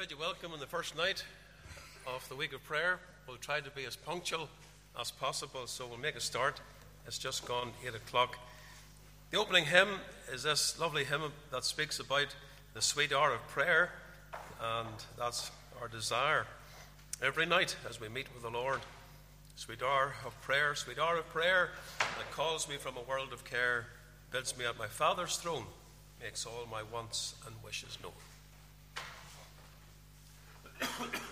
bid you welcome on the first night of the week of prayer. We'll try to be as punctual as possible, so we'll make a start. It's just gone 8 o'clock. The opening hymn is this lovely hymn that speaks about the sweet hour of prayer, and that's our desire every night as we meet with the Lord. Sweet hour of prayer, sweet hour of prayer that calls me from a world of care, bids me at my Father's throne, makes all my wants and wishes known you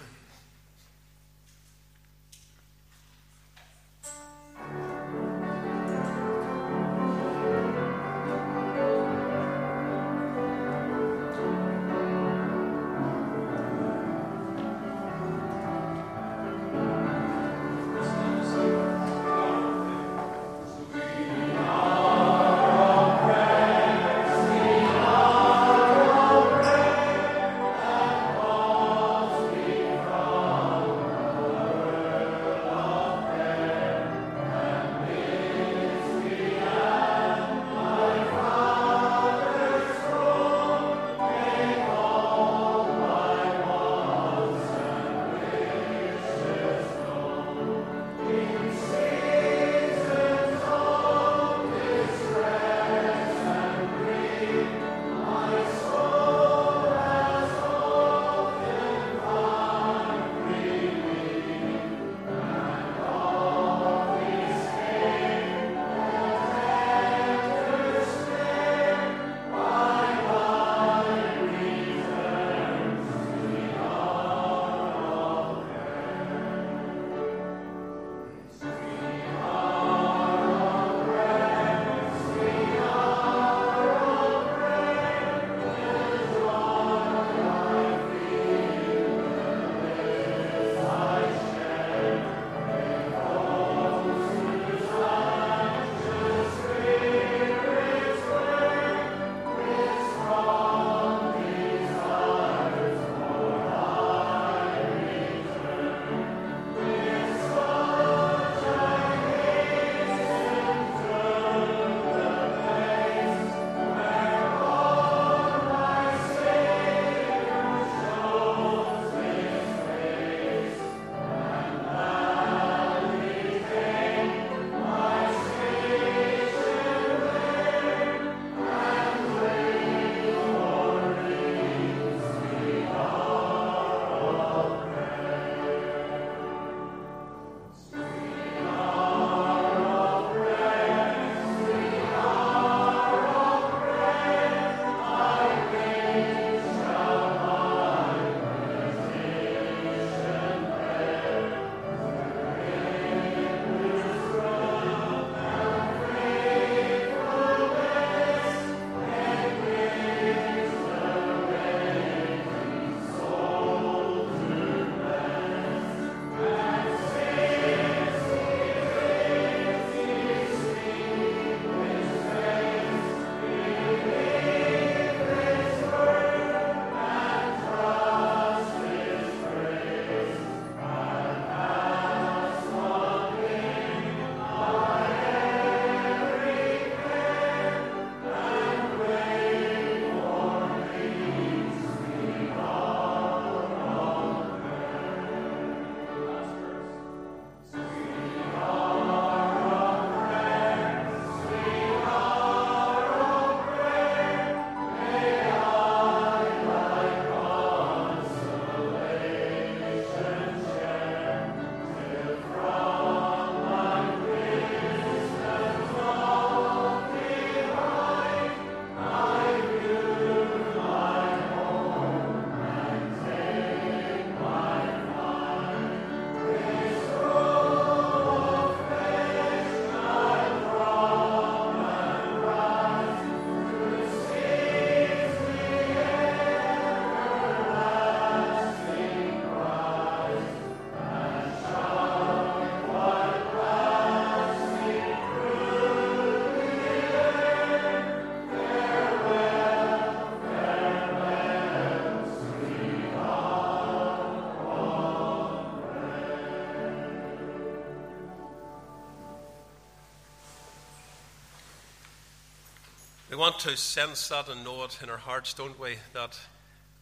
We want to sense that and know it in our hearts, don't we? That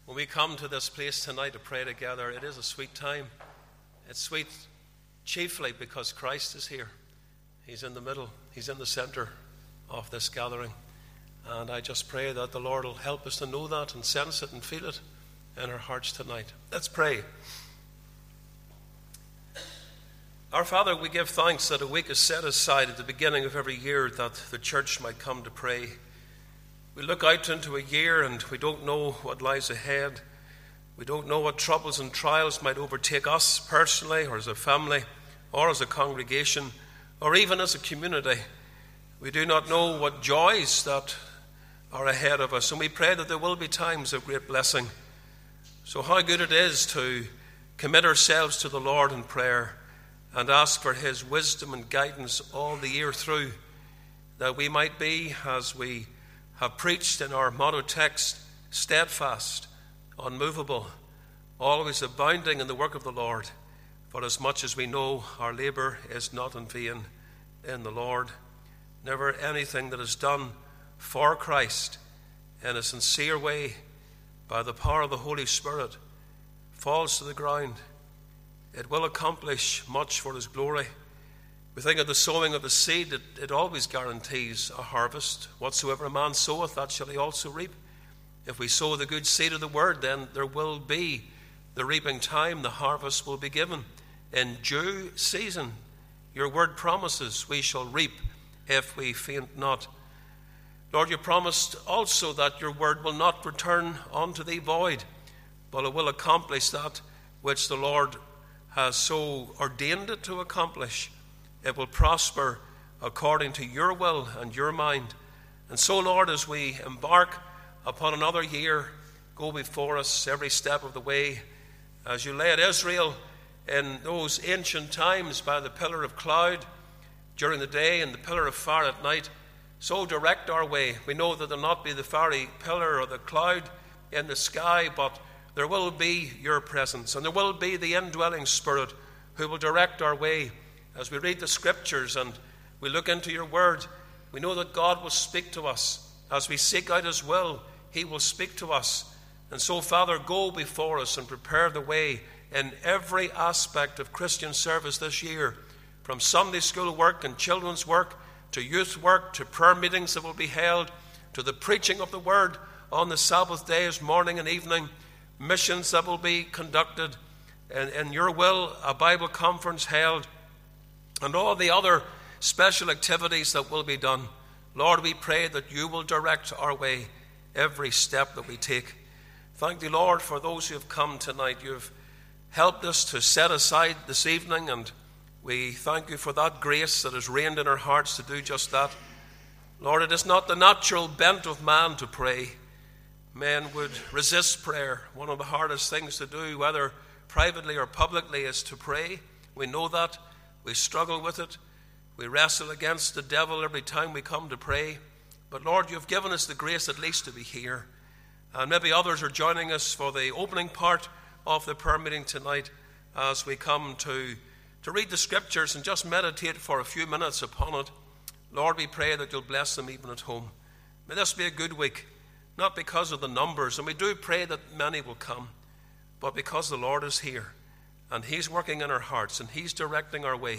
when we come to this place tonight to pray together, it is a sweet time. It's sweet chiefly because Christ is here. He's in the middle, He's in the center of this gathering. And I just pray that the Lord will help us to know that and sense it and feel it in our hearts tonight. Let's pray. Our Father, we give thanks that a week is set aside at the beginning of every year that the church might come to pray. We look out into a year and we don't know what lies ahead. We don't know what troubles and trials might overtake us personally or as a family or as a congregation or even as a community. We do not know what joys that are ahead of us, and we pray that there will be times of great blessing. So, how good it is to commit ourselves to the Lord in prayer and ask for His wisdom and guidance all the year through, that we might be, as we have preached in our motto text, steadfast, unmovable, always abounding in the work of the Lord. For as much as we know our labour is not in vain in the Lord, never anything that is done for Christ in a sincere way by the power of the Holy Spirit falls to the ground. It will accomplish much for His glory. We think of the sowing of the seed, it, it always guarantees a harvest. Whatsoever a man soweth, that shall he also reap. If we sow the good seed of the word, then there will be the reaping time, the harvest will be given. In due season, your word promises we shall reap if we faint not. Lord, you promised also that your word will not return unto thee void, but it will accomplish that which the Lord has so ordained it to accomplish. It will prosper according to your will and your mind. And so, Lord, as we embark upon another year, go before us every step of the way. As you led Israel in those ancient times by the pillar of cloud during the day and the pillar of fire at night, so direct our way. We know that there'll not be the fiery pillar or the cloud in the sky, but there will be your presence, and there will be the indwelling Spirit who will direct our way as we read the scriptures and we look into your word. We know that God will speak to us. As we seek out his will, he will speak to us. And so, Father, go before us and prepare the way in every aspect of Christian service this year, from Sunday school work and children's work to youth work, to prayer meetings that will be held, to the preaching of the word on the Sabbath days, morning and evening, missions that will be conducted, and in your will, a Bible conference held, and all the other special activities that will be done. Lord, we pray that you will direct our way every step that we take. Thank you, Lord, for those who have come tonight. You've helped us to set aside this evening and we thank you for that grace that has reigned in our hearts to do just that. Lord, it is not the natural bent of man to pray. Men would resist prayer. One of the hardest things to do, whether privately or publicly, is to pray. We know that. We struggle with it. We wrestle against the devil every time we come to pray. But Lord, you've given us the grace at least to be here. And maybe others are joining us for the opening part of the prayer meeting tonight as we come to to read the scriptures and just meditate for a few minutes upon it. Lord, we pray that you'll bless them even at home. May this be a good week, not because of the numbers, and we do pray that many will come, but because the Lord is here and He's working in our hearts and He's directing our way.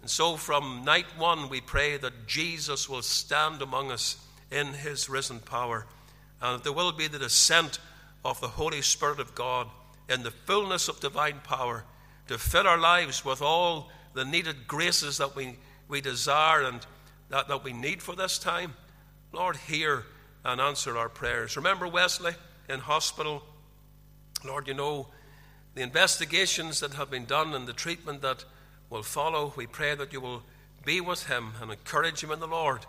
And so from night one, we pray that Jesus will stand among us in His risen power, and that there will be the descent of the Holy Spirit of God in the fullness of divine power to fill our lives with all the needed graces that we, we desire and that, that we need for this time. Lord, hear and answer our prayers. Remember Wesley in hospital? Lord, you know the investigations that have been done and the treatment that will follow. We pray that you will be with him and encourage him in the Lord.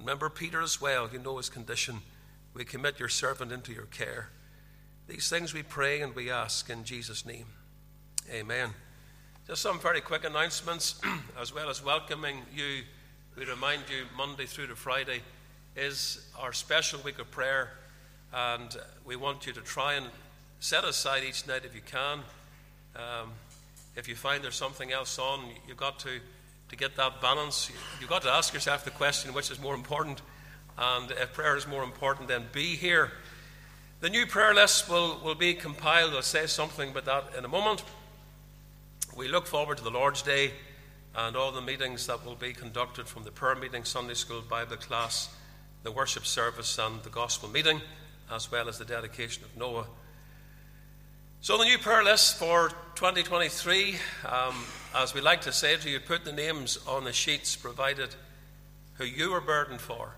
Remember Peter as well. You know his condition. We commit your servant into your care. These things we pray and we ask in Jesus' name. Amen. Just some very quick announcements, as well as welcoming you. We remind you Monday through to Friday is our special week of prayer, and we want you to try and set aside each night if you can. Um, if you find there's something else on, you've got to, to get that balance. You've got to ask yourself the question which is more important, and if prayer is more important, then be here The new prayer list will, will be compiled. I'll say something about that in a moment. We look forward to the Lord's Day and all the meetings that will be conducted from the prayer meeting, Sunday school, Bible class, the worship service, and the gospel meeting, as well as the dedication of Noah. So, the new prayer list for 2023, um, as we like to say to you, put the names on the sheets provided who you are burdened for.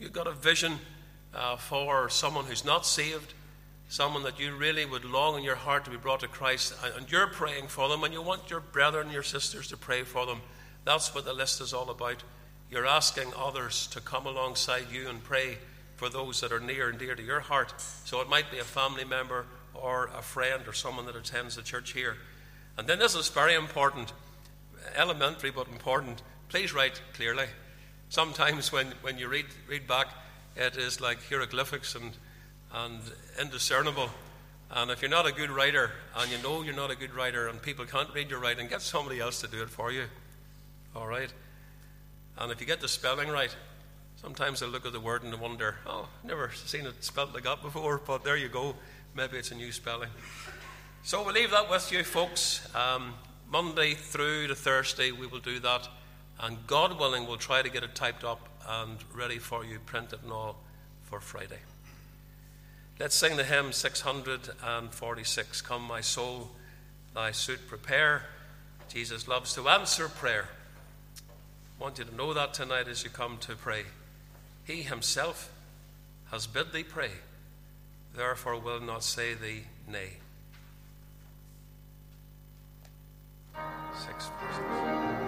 You've got a vision uh, for someone who's not saved, someone that you really would long in your heart to be brought to Christ, and you're praying for them, and you want your brethren and your sisters to pray for them. That's what the list is all about. You're asking others to come alongside you and pray for those that are near and dear to your heart. So it might be a family member or a friend or someone that attends the church here. And then this is very important, elementary but important. Please write clearly. Sometimes when, when you read, read back, it is like hieroglyphics and, and indiscernible. And if you're not a good writer and you know you're not a good writer and people can't read your writing, get somebody else to do it for you. All right? And if you get the spelling right, sometimes I look at the word and I wonder, oh, never seen it spelled like that before, but there you go. Maybe it's a new spelling. So we'll leave that with you, folks. Um, Monday through to Thursday, we will do that. And God willing, we'll try to get it typed up and ready for you, printed and all, for Friday. Let's sing the hymn 646 Come, my soul, thy suit prepare. Jesus loves to answer prayer. I want you to know that tonight as you come to pray. He himself has bid thee pray, therefore will not say thee nay. Six verses.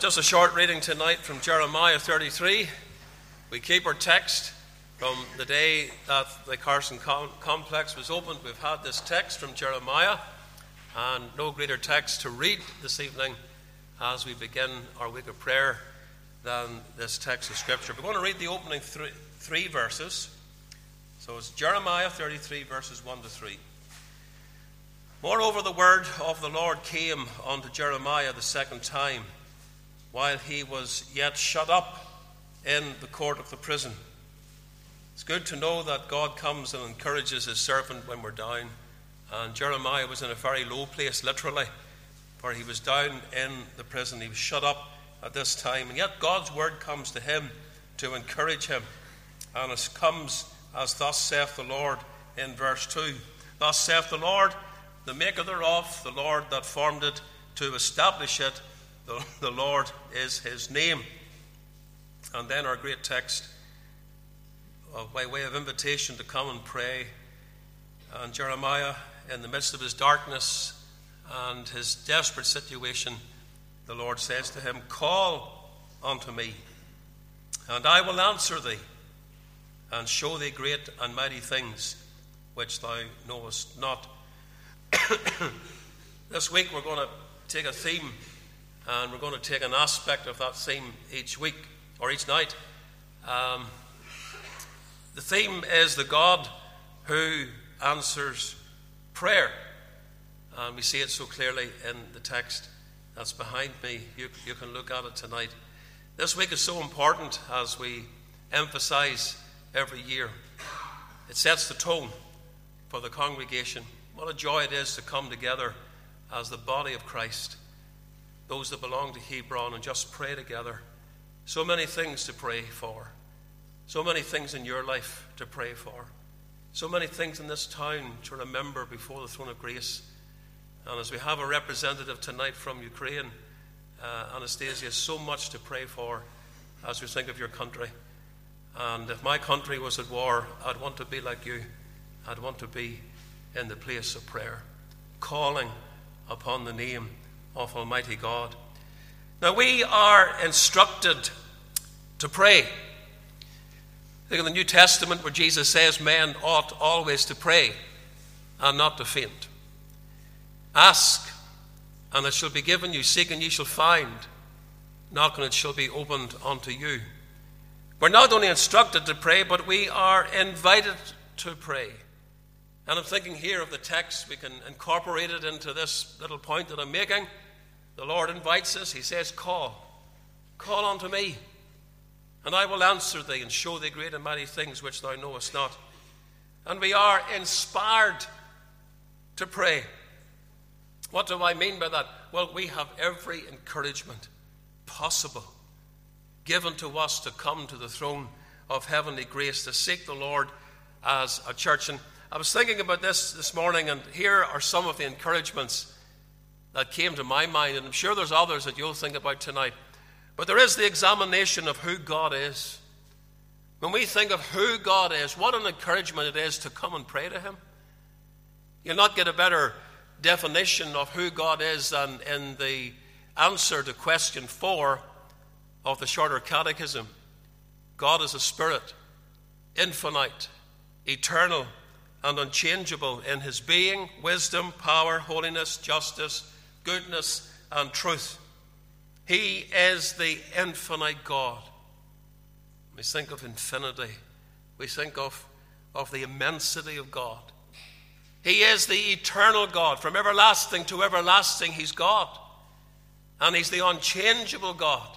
Just a short reading tonight from Jeremiah 33. We keep our text from the day that the Carson Com- Complex was opened. We've had this text from Jeremiah, and no greater text to read this evening as we begin our week of prayer than this text of Scripture. We're going to read the opening three, three verses. So it's Jeremiah 33, verses 1 to 3. Moreover, the word of the Lord came unto Jeremiah the second time while he was yet shut up in the court of the prison. It's good to know that God comes and encourages his servant when we're down. And Jeremiah was in a very low place, literally, for he was down in the prison. He was shut up at this time. And yet God's word comes to him to encourage him. And it comes as thus saith the Lord in verse 2. Thus saith the Lord, the maker thereof, the Lord that formed it to establish it, the, the Lord is his name. And then our great text uh, by way of invitation to come and pray. And Jeremiah, in the midst of his darkness and his desperate situation, the Lord says to him, Call unto me, and I will answer thee, and show thee great and mighty things which thou knowest not. this week we're going to take a theme, and we're going to take an aspect of that theme each week or each night. Um, the theme is the God who answers prayer. And we see it so clearly in the text that's behind me. You, you can look at it tonight. This week is so important as we emphasize every year. It sets the tone for the congregation. What a joy it is to come together as the body of Christ, those that belong to Hebron, and just pray together. So many things to pray for, so many things in your life to pray for, so many things in this town to remember before the throne of grace. And as we have a representative tonight from Ukraine, uh, Anastasia, so much to pray for as we think of your country. And if my country was at war, I'd want to be like you. I'd want to be in the place of prayer, calling upon the name of Almighty God. Now, we are instructed to pray. Think of the New Testament where Jesus says men ought always to pray and not to faint. Ask, and it shall be given you. Seek, and ye shall find. Knock, and it shall be opened unto you. We're not only instructed to pray, but we are invited to pray. And I'm thinking here of the text, we can incorporate it into this little point that I'm making. The Lord invites us, He says, Call. Call unto me, and I will answer thee and show thee great and mighty things which thou knowest not. And we are inspired to pray. What do I mean by that? Well, we have every encouragement possible given to us to come to the throne of heavenly grace to seek the Lord as a church. And I was thinking about this this morning, and here are some of the encouragements that came to my mind, and I'm sure there's others that you'll think about tonight. But there is the examination of who God is. When we think of who God is, what an encouragement it is to come and pray to Him. You'll not get a better definition of who God is than in the answer to question four of the Shorter Catechism God is a spirit, infinite, eternal, and unchangeable in his being, wisdom, power, holiness, justice, goodness, and truth. He is the infinite God. We think of infinity, we think of, of the immensity of God. He is the eternal God. From everlasting to everlasting, He's God. And He's the unchangeable God.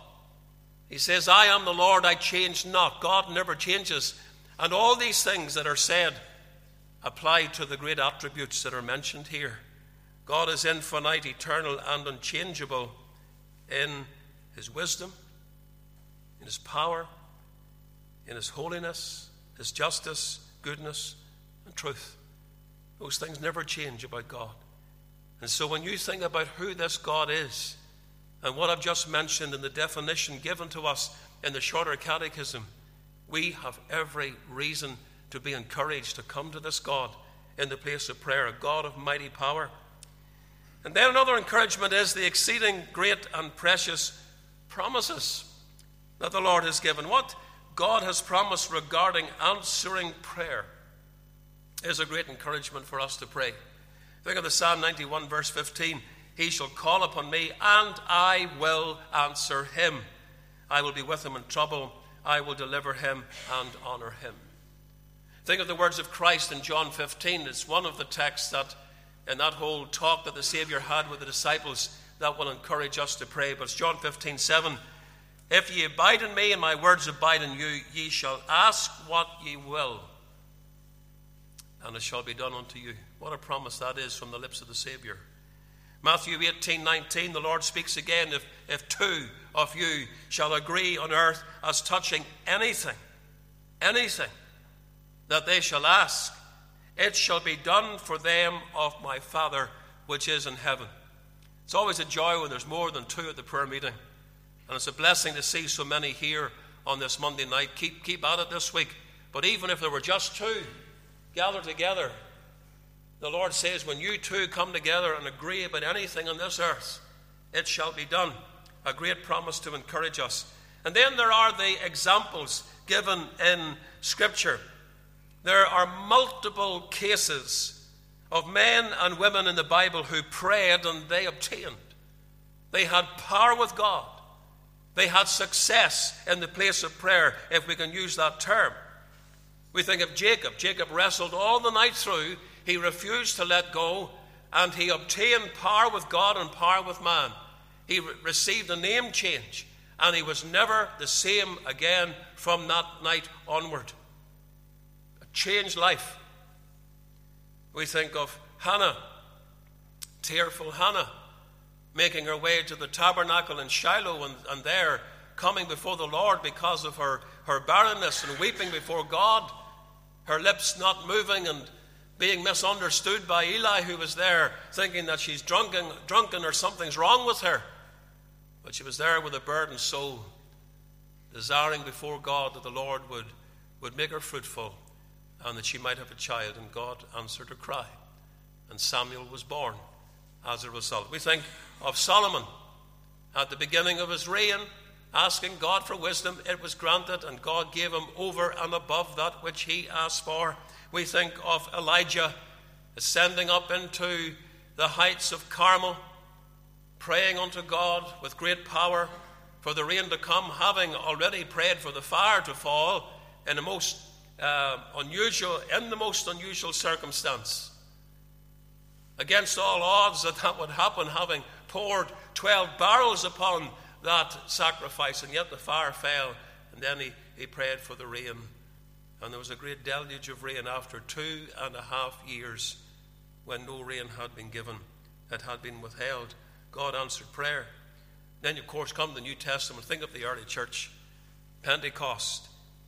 He says, I am the Lord, I change not. God never changes. And all these things that are said apply to the great attributes that are mentioned here. God is infinite, eternal, and unchangeable in His wisdom, in His power, in His holiness, His justice, goodness, and truth. Those things never change about God. And so when you think about who this God is and what I've just mentioned in the definition given to us in the shorter catechism, we have every reason to be encouraged to come to this God in the place of prayer, a God of mighty power. And then another encouragement is the exceeding great and precious promises that the Lord has given. What God has promised regarding answering prayer is a great encouragement for us to pray. Think of the Psalm 91, verse 15. He shall call upon me, and I will answer him. I will be with him in trouble. I will deliver him and honor him. Think of the words of Christ in John 15. It's one of the texts that, in that whole talk that the Savior had with the disciples, that will encourage us to pray. But it's John 15 7. If ye abide in me and my words abide in you, ye shall ask what ye will, and it shall be done unto you. What a promise that is from the lips of the Saviour. Matthew 18 19, the Lord speaks again if, if two of you shall agree on earth as touching anything, anything that they shall ask, it shall be done for them of my Father which is in heaven. It's always a joy when there's more than two at the prayer meeting. And it's a blessing to see so many here on this Monday night. Keep, keep at it this week. But even if there were just two gathered together, the Lord says, when you two come together and agree about anything on this earth, it shall be done. A great promise to encourage us. And then there are the examples given in Scripture. There are multiple cases of men and women in the Bible who prayed and they obtained. They had power with God. They had success in the place of prayer, if we can use that term. We think of Jacob. Jacob wrestled all the night through. He refused to let go, and he obtained power with God and power with man. He re- received a name change, and he was never the same again from that night onward. Changed life. We think of Hannah, tearful Hannah, making her way to the tabernacle in Shiloh and, and there coming before the Lord because of her, her barrenness and weeping before God, her lips not moving and being misunderstood by Eli, who was there, thinking that she's drunken, drunken or something's wrong with her. But she was there with a burdened soul, desiring before God that the Lord would, would make her fruitful and that she might have a child. And God answered her cry. And Samuel was born as a result. We think of Solomon at the beginning of his reign, asking God for wisdom. It was granted, and God gave him over and above that which he asked for. We think of Elijah ascending up into the heights of Carmel, praying unto God with great power for the rain to come, having already prayed for the fire to fall in the most uh, unusual, in the most unusual circumstance. Against all odds that that would happen, having poured 12 barrels upon that sacrifice, and yet the fire fell. And then he, he prayed for the rain. And there was a great deluge of rain after two and a half years when no rain had been given, it had been withheld. God answered prayer. Then, of course, come the New Testament. Think of the early church. Pentecost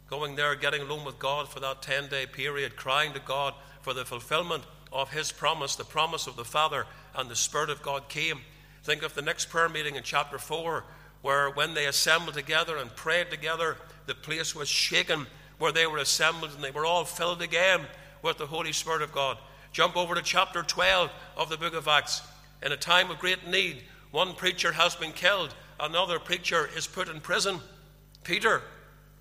going there, getting alone with God for that 10 day period, crying to God for the fulfillment of His promise, the promise of the Father, and the Spirit of God came. Think of the next prayer meeting in chapter 4, where when they assembled together and prayed together, the place was shaken where they were assembled and they were all filled again with the Holy Spirit of God. Jump over to chapter 12 of the book of Acts. In a time of great need, one preacher has been killed, another preacher is put in prison. Peter,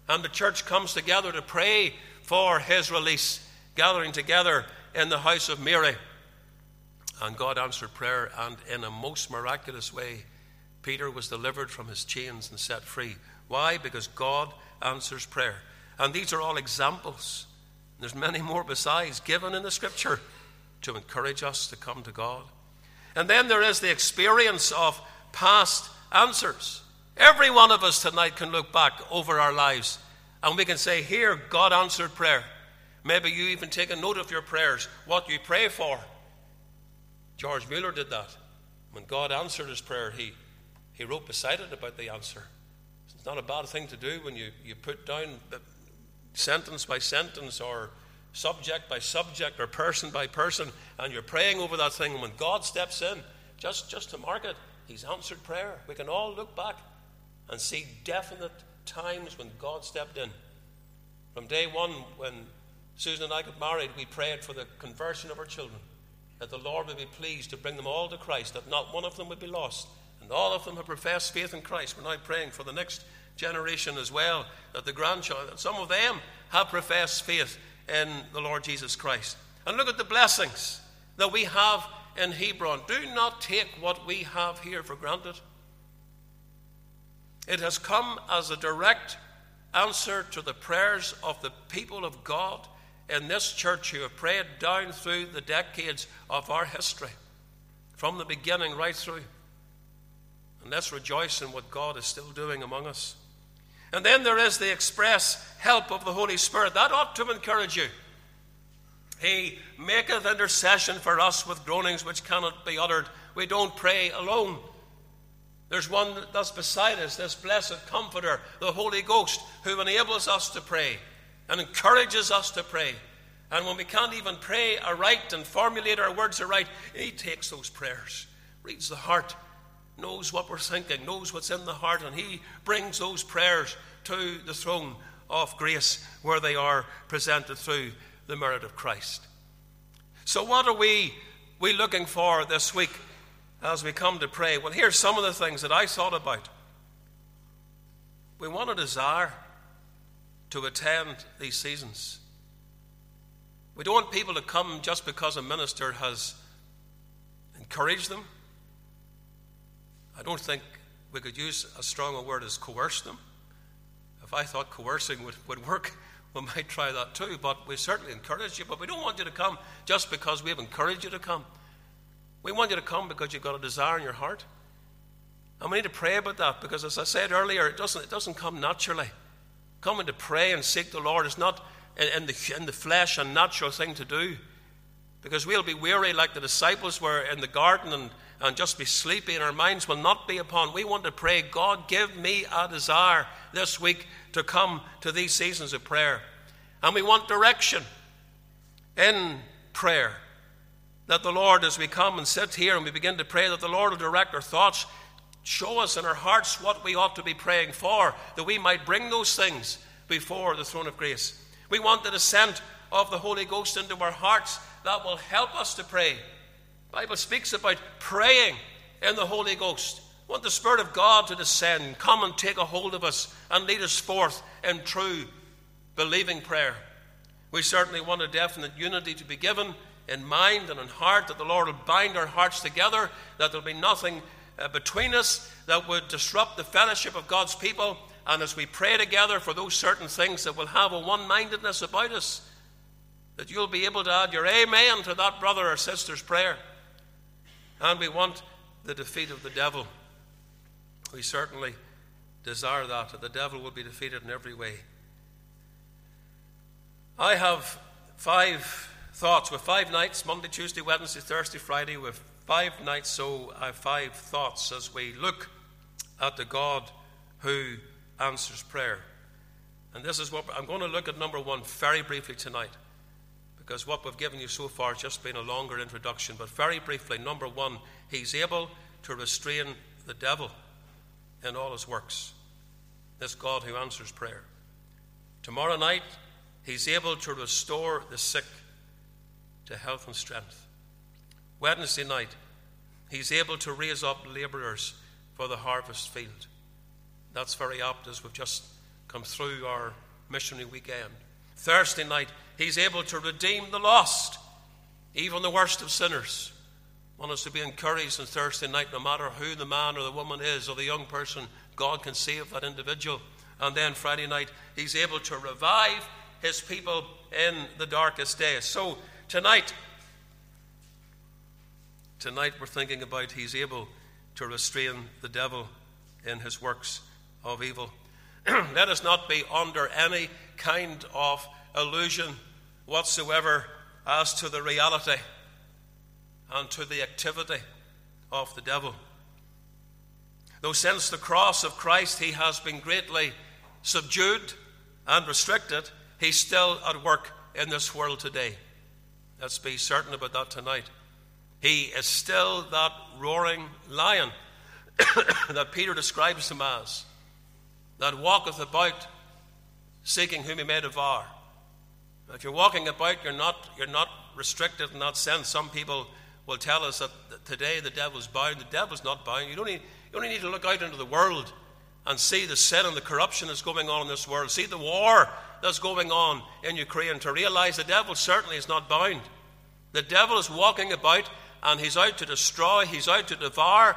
and the church comes together to pray for his release, gathering together in the house of Mary. And God answered prayer, and in a most miraculous way, Peter was delivered from his chains and set free. Why? Because God answers prayer. And these are all examples. There's many more besides given in the scripture to encourage us to come to God. And then there is the experience of past answers. Every one of us tonight can look back over our lives and we can say, Here, God answered prayer. Maybe you even take a note of your prayers, what you pray for. George Mueller did that. When God answered his prayer, he, he wrote beside it about the answer. It's not a bad thing to do when you, you put down sentence by sentence or subject by subject or person by person and you're praying over that thing. And when God steps in, just, just to mark it, He's answered prayer. We can all look back and see definite times when God stepped in. From day one, when Susan and I got married, we prayed for the conversion of our children, that the Lord would be pleased to bring them all to Christ, that not one of them would be lost, and all of them have professed faith in Christ. We're now praying for the next generation as well, that the grandchild, that some of them have professed faith in the Lord Jesus Christ. And look at the blessings that we have in Hebron. Do not take what we have here for granted. It has come as a direct answer to the prayers of the people of God in this church who have prayed down through the decades of our history, from the beginning right through. And let's rejoice in what God is still doing among us. And then there is the express help of the Holy Spirit. That ought to encourage you. He maketh intercession for us with groanings which cannot be uttered. We don't pray alone. There's one that's beside us, this blessed Comforter, the Holy Ghost, who enables us to pray and encourages us to pray. And when we can't even pray aright and formulate our words aright, He takes those prayers, reads the heart, knows what we're thinking, knows what's in the heart, and He brings those prayers to the throne of grace where they are presented through the merit of Christ. So, what are we, we looking for this week as we come to pray? Well, here's some of the things that I thought about. We want a desire to attend these seasons. We don't want people to come just because a minister has encouraged them. I don't think we could use as strong a word as coerce them. If I thought coercing would, would work, we might try that too. But we certainly encourage you. But we don't want you to come just because we've encouraged you to come. We want you to come because you've got a desire in your heart. And we need to pray about that because, as I said earlier, it doesn't, it doesn't come naturally. Coming to pray and seek the Lord is not in, the, in the flesh a natural thing to do. Because we'll be weary like the disciples were in the garden and and just be sleepy, and our minds will not be upon. We want to pray, God, give me a desire this week to come to these seasons of prayer. And we want direction in prayer. That the Lord, as we come and sit here and we begin to pray, that the Lord will direct our thoughts, show us in our hearts what we ought to be praying for, that we might bring those things before the throne of grace. We want the descent of the Holy Ghost into our hearts that will help us to pray Bible speaks about praying in the Holy Ghost. We want the Spirit of God to descend, come and take a hold of us and lead us forth in true believing prayer. We certainly want a definite unity to be given in mind and in heart, that the Lord will bind our hearts together, that there'll be nothing uh, between us that would disrupt the fellowship of God's people. And as we pray together for those certain things, that will have a one mindedness about us, that you'll be able to add your amen to that brother or sister's prayer. And we want the defeat of the devil. We certainly desire that, that the devil will be defeated in every way. I have five thoughts with five nights Monday, Tuesday, Wednesday, Thursday, Friday. With five nights, so I have five thoughts as we look at the God who answers prayer. And this is what I'm going to look at number one very briefly tonight because what we've given you so far has just been a longer introduction. But very briefly, number one, he's able to restrain the devil in all his works. This God who answers prayer. Tomorrow night, he's able to restore the sick to health and strength. Wednesday night, he's able to raise up laborers for the harvest field. That's very apt as we've just come through our missionary weekend. Thursday night, He's able to redeem the lost, even the worst of sinners. I want us to be encouraged on Thursday night, no matter who the man or the woman is or the young person, God can save that individual. And then Friday night, He's able to revive His people in the darkest days. So tonight, tonight we're thinking about He's able to restrain the devil in his works of evil. Let us not be under any kind of illusion whatsoever as to the reality and to the activity of the devil. Though since the cross of Christ he has been greatly subdued and restricted, he's still at work in this world today. Let's be certain about that tonight. He is still that roaring lion that Peter describes him as, that walketh about seeking whom he may devour. If you're walking about, you're not, you're not restricted in that sense. Some people will tell us that today the devil's bound. The devil's not bound. You, don't need, you only need to look out into the world and see the sin and the corruption that's going on in this world. See the war that's going on in Ukraine to realize the devil certainly is not bound. The devil is walking about and he's out to destroy, he's out to devour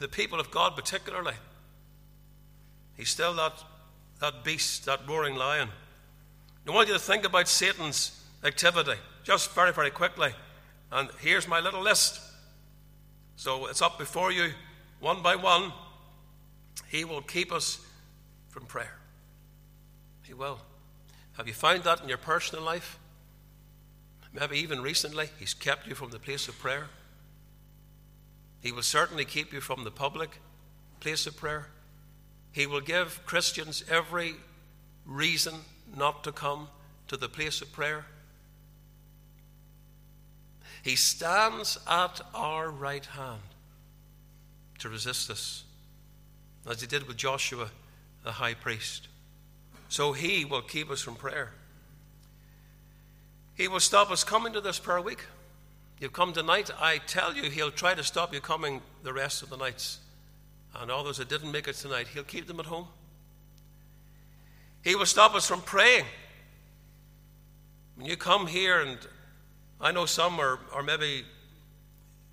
the people of God, particularly. He's still that, that beast, that roaring lion. I want you to think about Satan's activity just very, very quickly. And here's my little list. So it's up before you. one by one, He will keep us from prayer. He will. Have you found that in your personal life? Maybe even recently, He's kept you from the place of prayer. He will certainly keep you from the public place of prayer. He will give Christians every reason not to come to the place of prayer. He stands at our right hand to resist us, as he did with Joshua, the high priest. So he will keep us from prayer. He will stop us coming to this prayer week. You've come tonight, I tell you, he'll try to stop you coming the rest of the nights. And all those that didn't make it tonight, he'll keep them at home. He will stop us from praying. When you come here, and I know some are, are maybe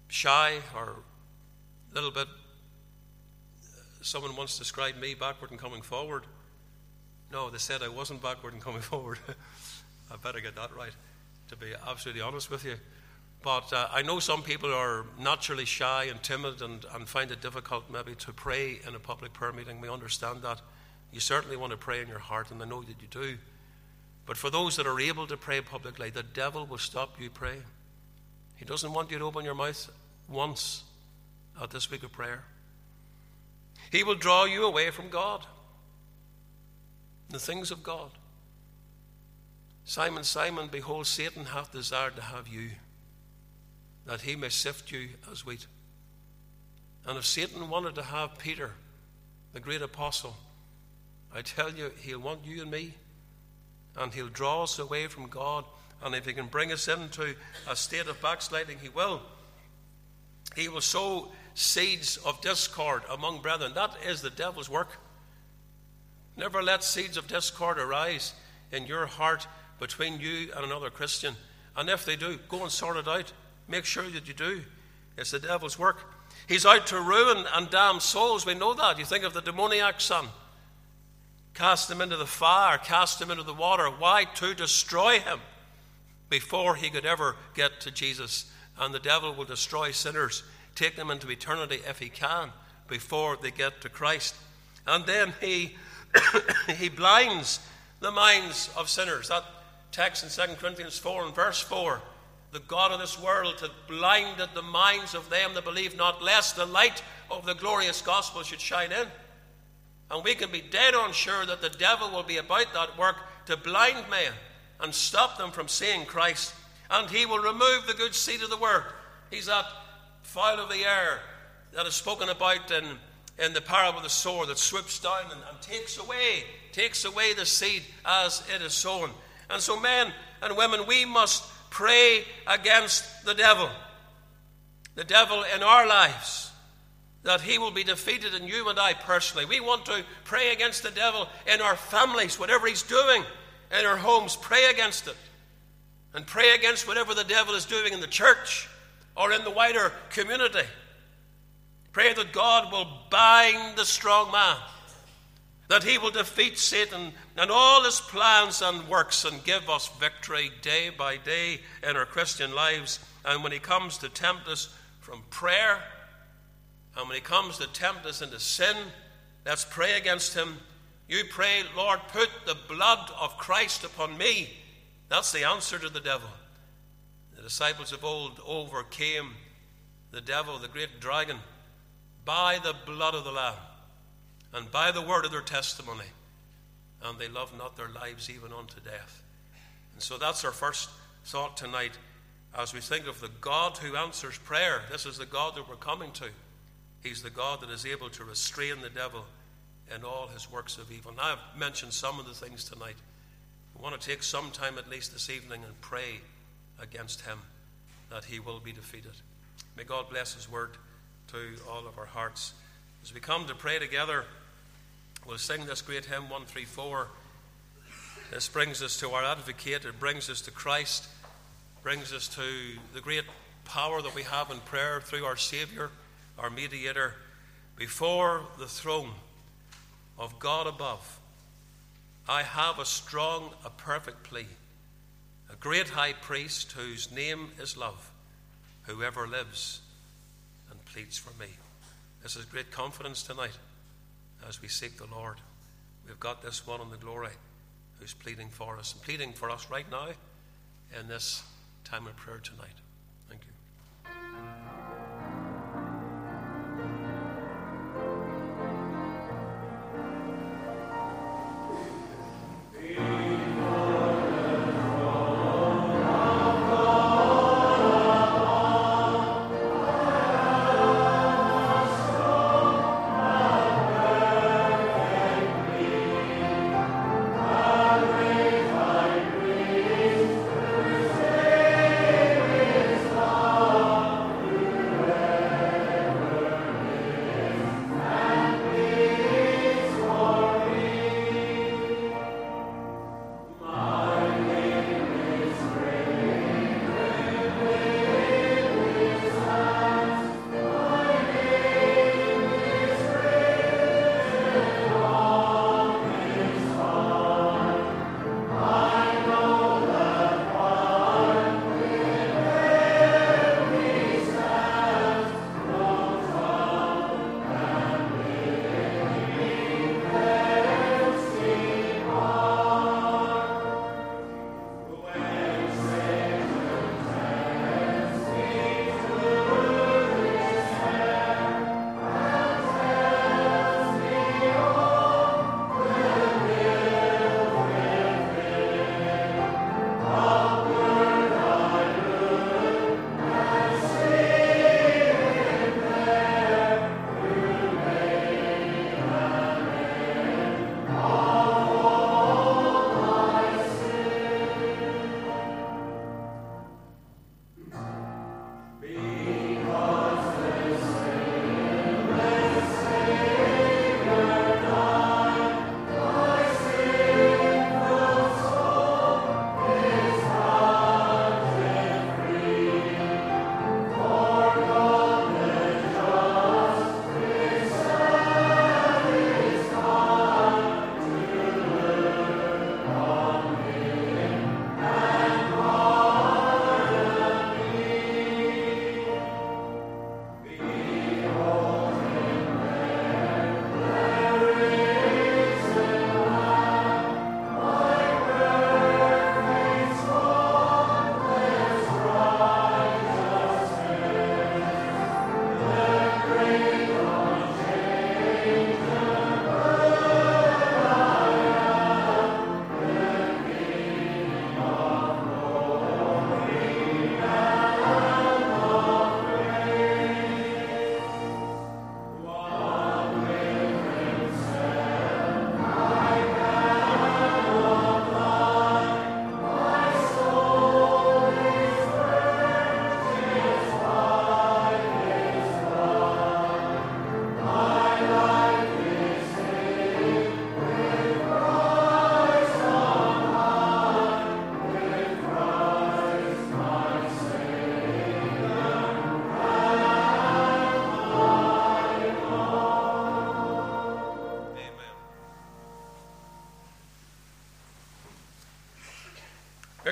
shy or a little bit, someone once described me backward and coming forward. No, they said I wasn't backward and coming forward. I better get that right, to be absolutely honest with you. But uh, I know some people are naturally shy and timid and, and find it difficult maybe to pray in a public prayer meeting. We understand that. You certainly want to pray in your heart, and I know that you do. But for those that are able to pray publicly, the devil will stop you praying. He doesn't want you to open your mouth once at this week of prayer. He will draw you away from God, the things of God. Simon, Simon, behold, Satan hath desired to have you, that he may sift you as wheat. And if Satan wanted to have Peter, the great apostle, I tell you, he'll want you and me and He'll draw us away from God. And if He can bring us into a state of backsliding, He will. He will sow seeds of discord among brethren. That is the devil's work. Never let seeds of discord arise in your heart between you and another Christian. And if they do, go and sort it out. Make sure that you do. It's the devil's work. He's out to ruin and damn souls. We know that. You think of the demoniac son cast him into the fire, cast him into the water. Why? To destroy him before he could ever get to Jesus. And the devil will destroy sinners, take them into eternity if he can, before they get to Christ. And then he, he blinds the minds of sinners. That text in 2 Corinthians 4 and verse 4 the God of this world hath blinded the minds of them that believe not, lest the light of the glorious gospel should shine in. And we can be dead on sure that the devil will be about that work to blind men and stop them from seeing Christ. And he will remove the good seed of the word. He's that fowl of the air that is spoken about in, in the parable of the sower that swoops down and, and takes away, takes away the seed as it is sown. And so, men and women, we must pray against the devil. The devil in our lives that he will be defeated in you and I personally. We want to pray against the devil in our families, whatever he's doing in our homes, pray against it. And pray against whatever the devil is doing in the church or in the wider community. Pray that God will bind the strong man, that he will defeat Satan and all his plans and works and give us victory day by day in our Christian lives. And when he comes to tempt us from prayer, and when he comes to tempt us into sin, let's pray against him. You pray, Lord, put the blood of Christ upon me. That's the answer to the devil. The disciples of old overcame the devil, the great dragon, by the blood of the Lamb and by the word of their testimony. And they loved not their lives even unto death. And so that's our first thought tonight as we think of the God who answers prayer. This is the God that we're coming to. He's the God that is able to restrain the devil in all his works of evil. Now, I've mentioned some of the things tonight. We want to take some time at least this evening and pray against him that he will be defeated. May God bless his word to all of our hearts. As we come to pray together, we'll sing this great hymn 134. This brings us to our advocate, it brings us to Christ, brings us to the great power that we have in prayer through our Savior our mediator, before the throne of God above. I have a strong, a perfect plea, a great high priest whose name is love, whoever lives and pleads for me. This is great confidence tonight as we seek the Lord. We've got this one in the glory who's pleading for us and pleading for us right now in this time of prayer tonight.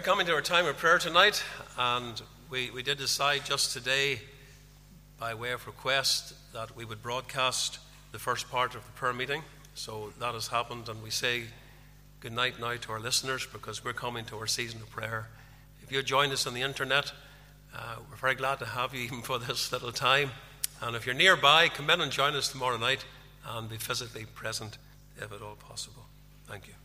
Coming to our time of prayer tonight, and we, we did decide just today, by way of request, that we would broadcast the first part of the prayer meeting. So that has happened, and we say good night now to our listeners because we're coming to our season of prayer. If you joined us on the internet, uh, we're very glad to have you even for this little time. And if you're nearby, come in and join us tomorrow night and be physically present if at all possible. Thank you.